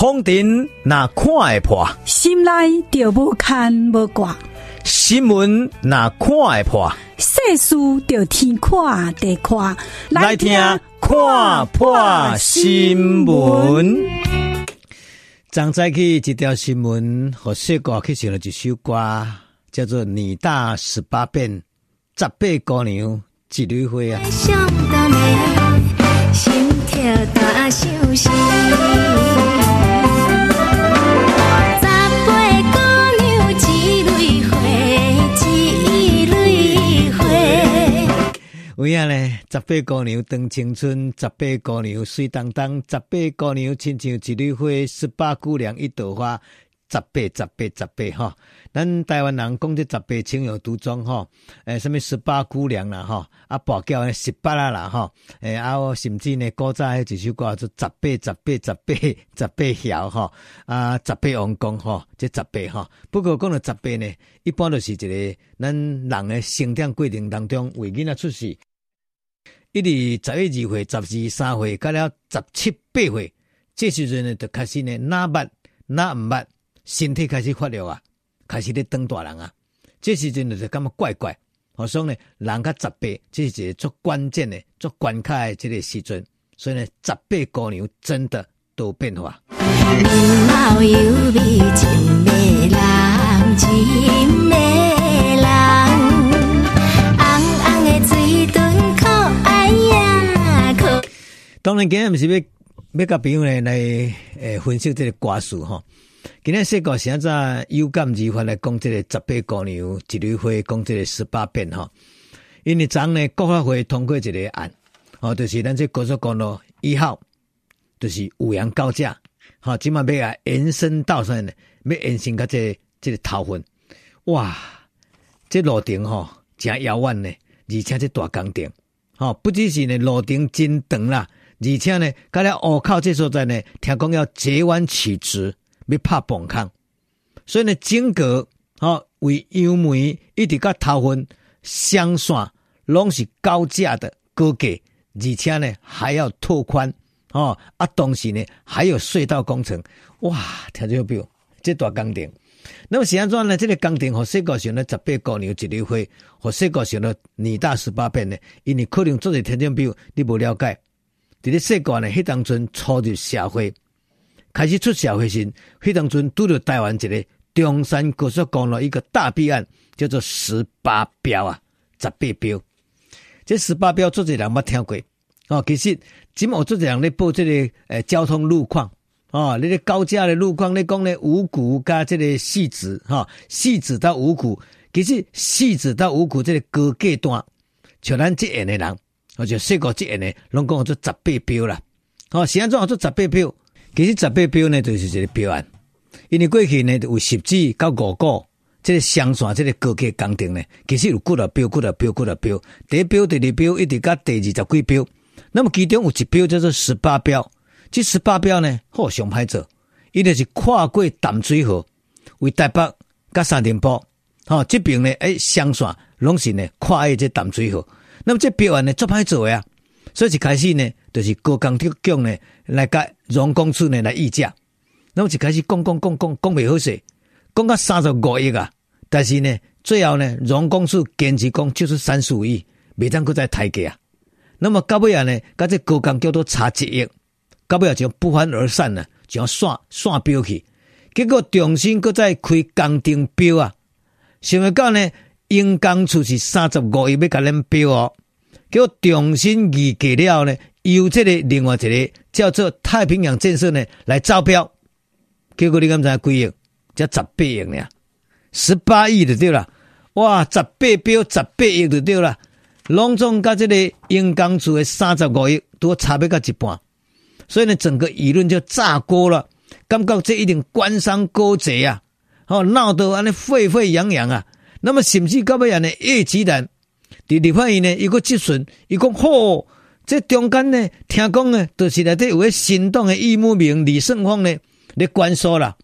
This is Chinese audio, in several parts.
风尘那看会破，心内就无牵无挂；新闻那看会破，世事就天看地看。来听看破新闻。张载去一条新闻，和细个去唱了一首歌，叫做《女大十八变》，十八姑娘一朵花啊。心跳大为啊呢，十八姑娘长青春，十八姑娘水当当，十八姑娘亲像一蕊花，十八姑娘一朵花，十八十八十八哈。咱台湾人讲这十八情有独钟哈，诶，什么十八姑娘啦哈，啊，跋筊诶十八啦啦哈，诶，啊，甚至呢古早还一首歌叫十八十八十八十八晓哈，啊，十八王公哈，这十八哈。不过讲到十八呢，一般都是一个咱人的成长过程当中为囡仔出世。一直十一二岁、十二三岁，到了十七八岁，这时阵呢，就开始呢，哪捌哪毋捌，身体开始发育啊，开始咧当大人啊。这时阵就感觉怪怪，好像呢，人甲十八，这是一个足关键的、足关卡的这个时阵，所以呢，十八姑娘真的都有变化。当然，今日毋是要要甲朋友呢来诶分析这个歌词吼。今日说个现在有感而发来讲这个十八姑娘一缕花，讲这个十八变吼。因为昨呢国发会通过一个案，哦，就是咱这高速公路一号，就是五羊高架，好，今嘛要啊延伸到啥呢？要延伸到这个、这个头份。哇，这路程吼真遥远呢，而且这大工程，吼，不只是呢路程真长啦。而且呢，甲了湖口这所在呢，听讲要截弯取直，要拍崩坑，所以呢，整个吼为杨梅一直甲头份双线拢是高价的高价，而且呢还要拓宽，哦啊，同时呢还有隧道工程，哇，听着表这大工程。那么现在呢，这个工程和设计上呢，十八姑娘一蕊花，和设计上呢，女大十八变呢，因为可能做些听着表你无了解。伫咧细个呢，迄当阵初入社会，开始出社会时，迄当阵拄着台湾一个中山高速公路一个大弊案，叫做十八标啊，十八标。这十八标做者人捌听过哦。其实今有做者人咧报这个诶交通路况哦，你咧高架的路况咧讲咧五股加这个汐止哈，汐止到五股，其实汐止到五股这个高架段，像咱这样的人。我就四个职员呢，拢讲做十八标啦。哦，现在做做十八标，其实十八标呢就是一个标案。因为过去呢有十指到五股，这个双线这个高架工程呢，其实有几多标，几多标，几多标。第一标、第二标，一直到第二十几标。那么其中有一标叫做十八标，这十八标呢，好上歹做，伊就是跨过淡水河，为台北甲三重埔。哦，这边呢，诶，双线拢是呢跨越这淡水河。那么这标案呢，做歹做呀，所以一开始呢，就是高工特局呢来甲荣公司呢来议价。那么一开始讲讲讲讲讲袂好势，讲到三十五亿啊，但是呢，最后呢，荣公司坚持讲就是三十五亿，未当搁再抬价啊。那么到尾啊呢，甲这高工叫做差一亿，到尾啊就不欢而散呢，就要刷刷标去。结果重新搁再开工程标啊，想要到呢？因工处是三十五亿要甲恁标哦，叫重新议价了呢，由这个另外一个叫做太平洋建设呢来招标，结果你敢知几亿？才十八亿呢，十八亿就对了，哇，十八标十八亿就对了，拢总甲这个因工处的三十五亿都差别甲一半，所以呢，整个舆论就炸锅了，感觉这一定官商勾结啊，哦，闹得安尼沸沸扬扬啊。那么甚至到尾呢？叶吉兰伫立法院呢，一个质询，伊讲吼，这中间呢，听讲呢，都是内底有个新党的叶慕明、李胜峰呢，咧关说啦。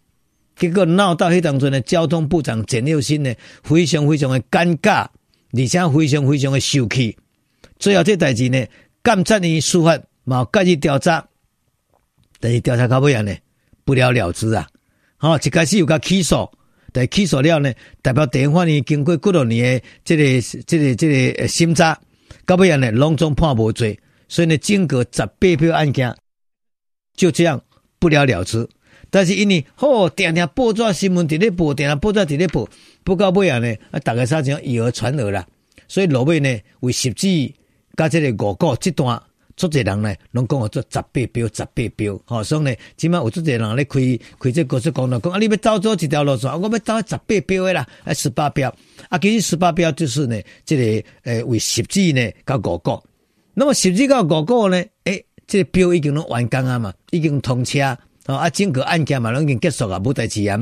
结果闹到迄当中呢，交通部长简又新呢，非常非常的尴尬，而且非常非常的受气。最后这代志呢，监察院司法嘛介入调查，但是调查到尾呢，不了了之啊！好，一开始有个起诉，在起诉了呢，代表地方法院经过几多年的这个、这个、这个审查，到尾呢，拢总判无罪，所以呢，整个十八票案件就这样不了了之。但是因为吼，定定报纸新闻伫咧报，定定报纸伫咧报，报到尾啊呢，啊，大家啥子以讹传讹啦，所以落尾呢，为实际加这个五股这段。足侪人呢，拢讲我做十八标，十八标，吼，所以呢，即马有足侪人咧开开这高速公路，讲啊，你要走做一条路线，我要走十八标的啦，啊，十八标，啊，其实十八标就是呢，这个诶、呃、为十字呢，甲五角，那么十字甲五角呢，诶、欸，这个标已经拢完工啊嘛，已经通车，啊，整个案件嘛，拢已经结束啊，无代志啊，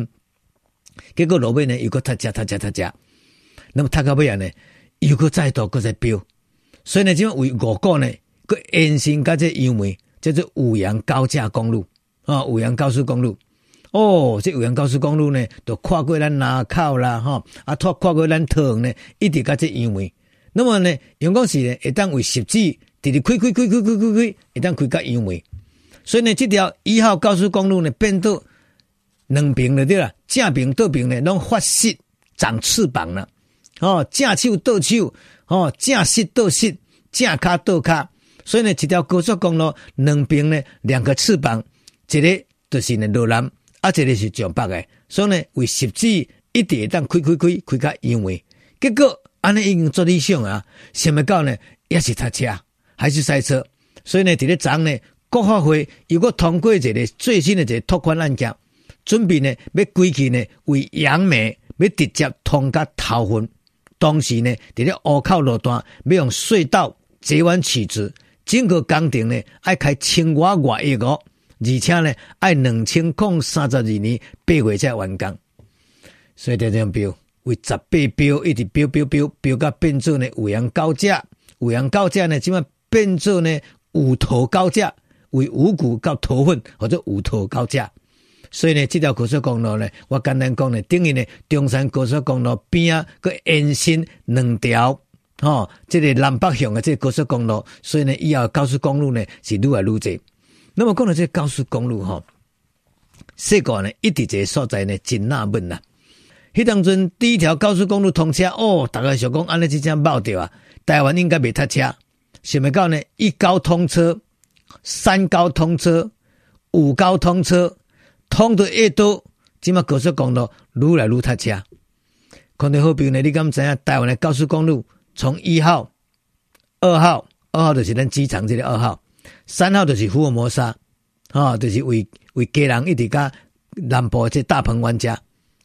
结果路尾呢，又搁踢车踢车踢车，那么踢到尾啊呢，又搁再度搁再标，所以呢，即马为五角呢。个延伸到这优美，叫做五羊高架公路啊，五羊高速公路哦，这五羊高速公路呢，都跨过咱南口啦，哈啊，拖跨过咱桃园呢，一直到这优美。那么呢，阳光市呢，一旦为十字，直直开开开开开开开，一旦开甲优美。所以呢，这条一号高速公路呢，变到两边了对啦，正边倒边呢，拢发翅长翅膀了，哦，正手倒手，哦，正膝倒膝，正脚倒脚。所以呢，这条高速公路两边呢，两个翅膀，一个就是呢罗南，啊，一个是上北的。所以呢，为实际一点当开开开开较优美。结果安尼已经做理想啊，想么到呢，也是塞车，还是塞车。所以呢，这个章呢，国发会如果通过这个最新的这个拓宽案件，准备呢要归去呢为杨梅要直接通过头份，同时呢，这个湖口路段要用隧道截弯取直。整个工程呢，爱开千外外亿个，而且呢，爱两千空三十二年八月才完工，所以这张表为十八标一直标标标标到变做呢五羊高架，五羊高架呢，即马变做呢五头高架，为五股到头份或者五头高架，所以呢，这条高速公路呢，我简单讲呢，等于呢中山高速公路边啊个延伸两条。哦，这个南北向的这个高速公路，所以呢，以后高速公路呢是愈来愈多。那么讲到这个高速公路哈，世界呢一直这个所在呢真纳闷呐。迄当阵第一条高速公路通车，哦，大家想讲安尼即将爆掉啊，台湾应该袂塞车。想不到呢，一高通车，三高通车，五高通车，通得越多，即马高速公路愈来愈塞车。看到好比呢，你敢知影台湾的高速公路？从一号、二号、二号就是咱机场这个二号，三号就是福尔摩沙，啊、哦，就是为为家人一直甲南部这大鹏湾家，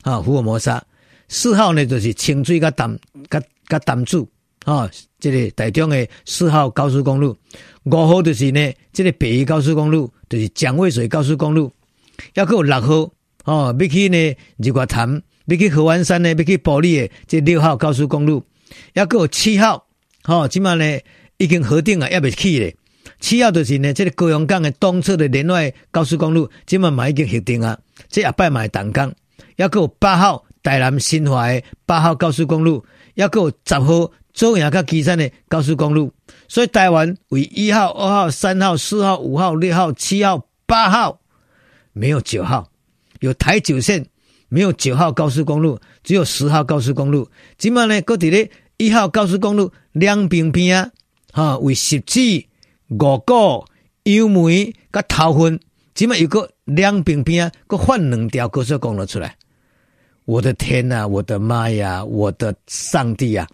啊、福尔摩沙。四号呢就是清水甲淡甲甲淡水，啊、哦，这个台中的四号高速公路。五号就是呢，这个北宜高速公路，就是蒋渭水高速公路。还有六号，哦，要去呢日月潭，要去合欢山呢，要去埔里的这六号高速公路。还有七号，吼、哦，即马呢已经核定了，要未起咧。七号就是呢，这个高雄港的东侧的联外高速公路，即马嘛已经核定啊。这下摆嘛会动工。还有八号台南新华的八号高速公路，还有十号左营甲旗山的高速公路。所以台湾为一号、二号、三号、四号、五号、六号、七号、八号，没有九号，有台九线。没有九号高速公路，只有十号高速公路。今嘛呢，搁伫咧一号高速公路两边边啊，哈，为十七五个油门甲头份，今嘛有个两边边啊，搁换两条高速公路出来。我的天呐、我的妈呀，我的上帝啊！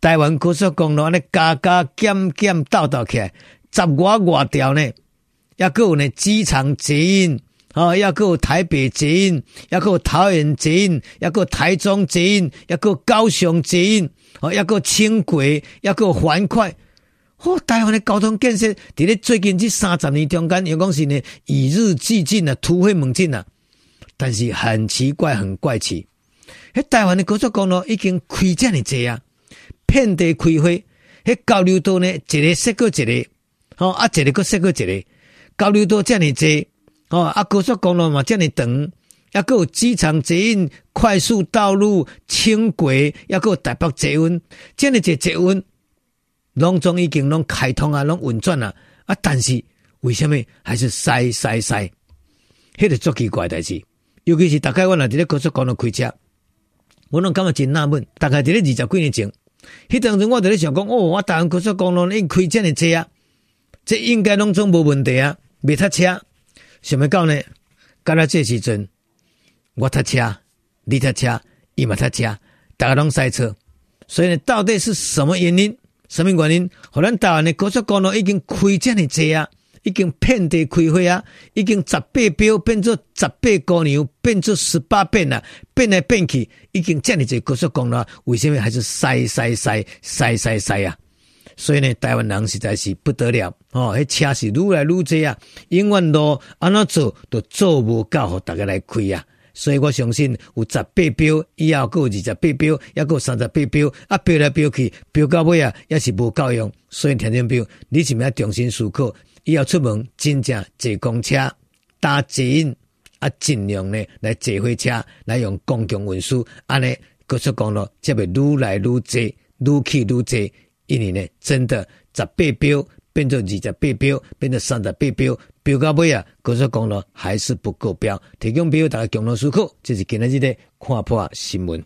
台湾高速公路安尼加加减减倒倒起来，十外外条呢，抑搁有呢机场捷运。哦，要够台北捷运，要够桃园捷运，要够台中捷运，要够高雄捷运，哦，要够轻轨，要够环快。哦，台湾的交通建设，伫咧最近这三十年中间，有讲是呢与日俱进啊，突飞猛进啊。但是很奇怪，很怪奇，迄台湾的高速公路已经开这么济啊，遍地开花。迄交流道呢，一个塞过一个，哦，啊，一个搁塞过一个，交流道这么济。哦，啊，高速公路嘛，这么长，还有机场捷运、快速道路、轻轨，还有台北捷运，这么这捷运，拢总已经拢开通啊，拢运转啊，啊，但是为什么还是塞塞塞？迄个足奇怪代志。尤其是大概我若伫咧高速公路开车，我拢感觉真纳闷。大概伫咧二十几年前，迄当阵我伫咧想讲，哦，我台湾高速公路已经开遮尔济啊，这应该拢总无问题啊，未塞车。想要到呢？到了这时阵，我塞车，你塞车，伊嘛塞车，大家拢塞车。所以呢，到底是什么原因？什么原因？互咱台湾的高速公路已经开遮尔济啊？已经遍地开花啊！已经十八标变做十八姑娘，变做十八变了，变来变去，已经这样子高速公路，为什么还是塞塞塞塞塞塞啊？所以呢，台湾人实在是不得了哦！迄车是愈来愈多啊，永远路安怎做都做不到，互大家来开啊！所以我相信有十八标，以后还有二十八标，还有三十八标，啊标来标去，标到尾啊，也是无够用。所以听众朋友，你是不是要重新思考？以后出门真正坐公车、搭捷运啊，尽量呢来坐火车，来用公共运输。安尼高速公路才会愈来愈多，愈去愈多。一年呢，真的十八标变成二十八标，变成三十八标，标到尾啊，高速公路还是不够标。提供标大家共同思考，这是今日的看破新闻。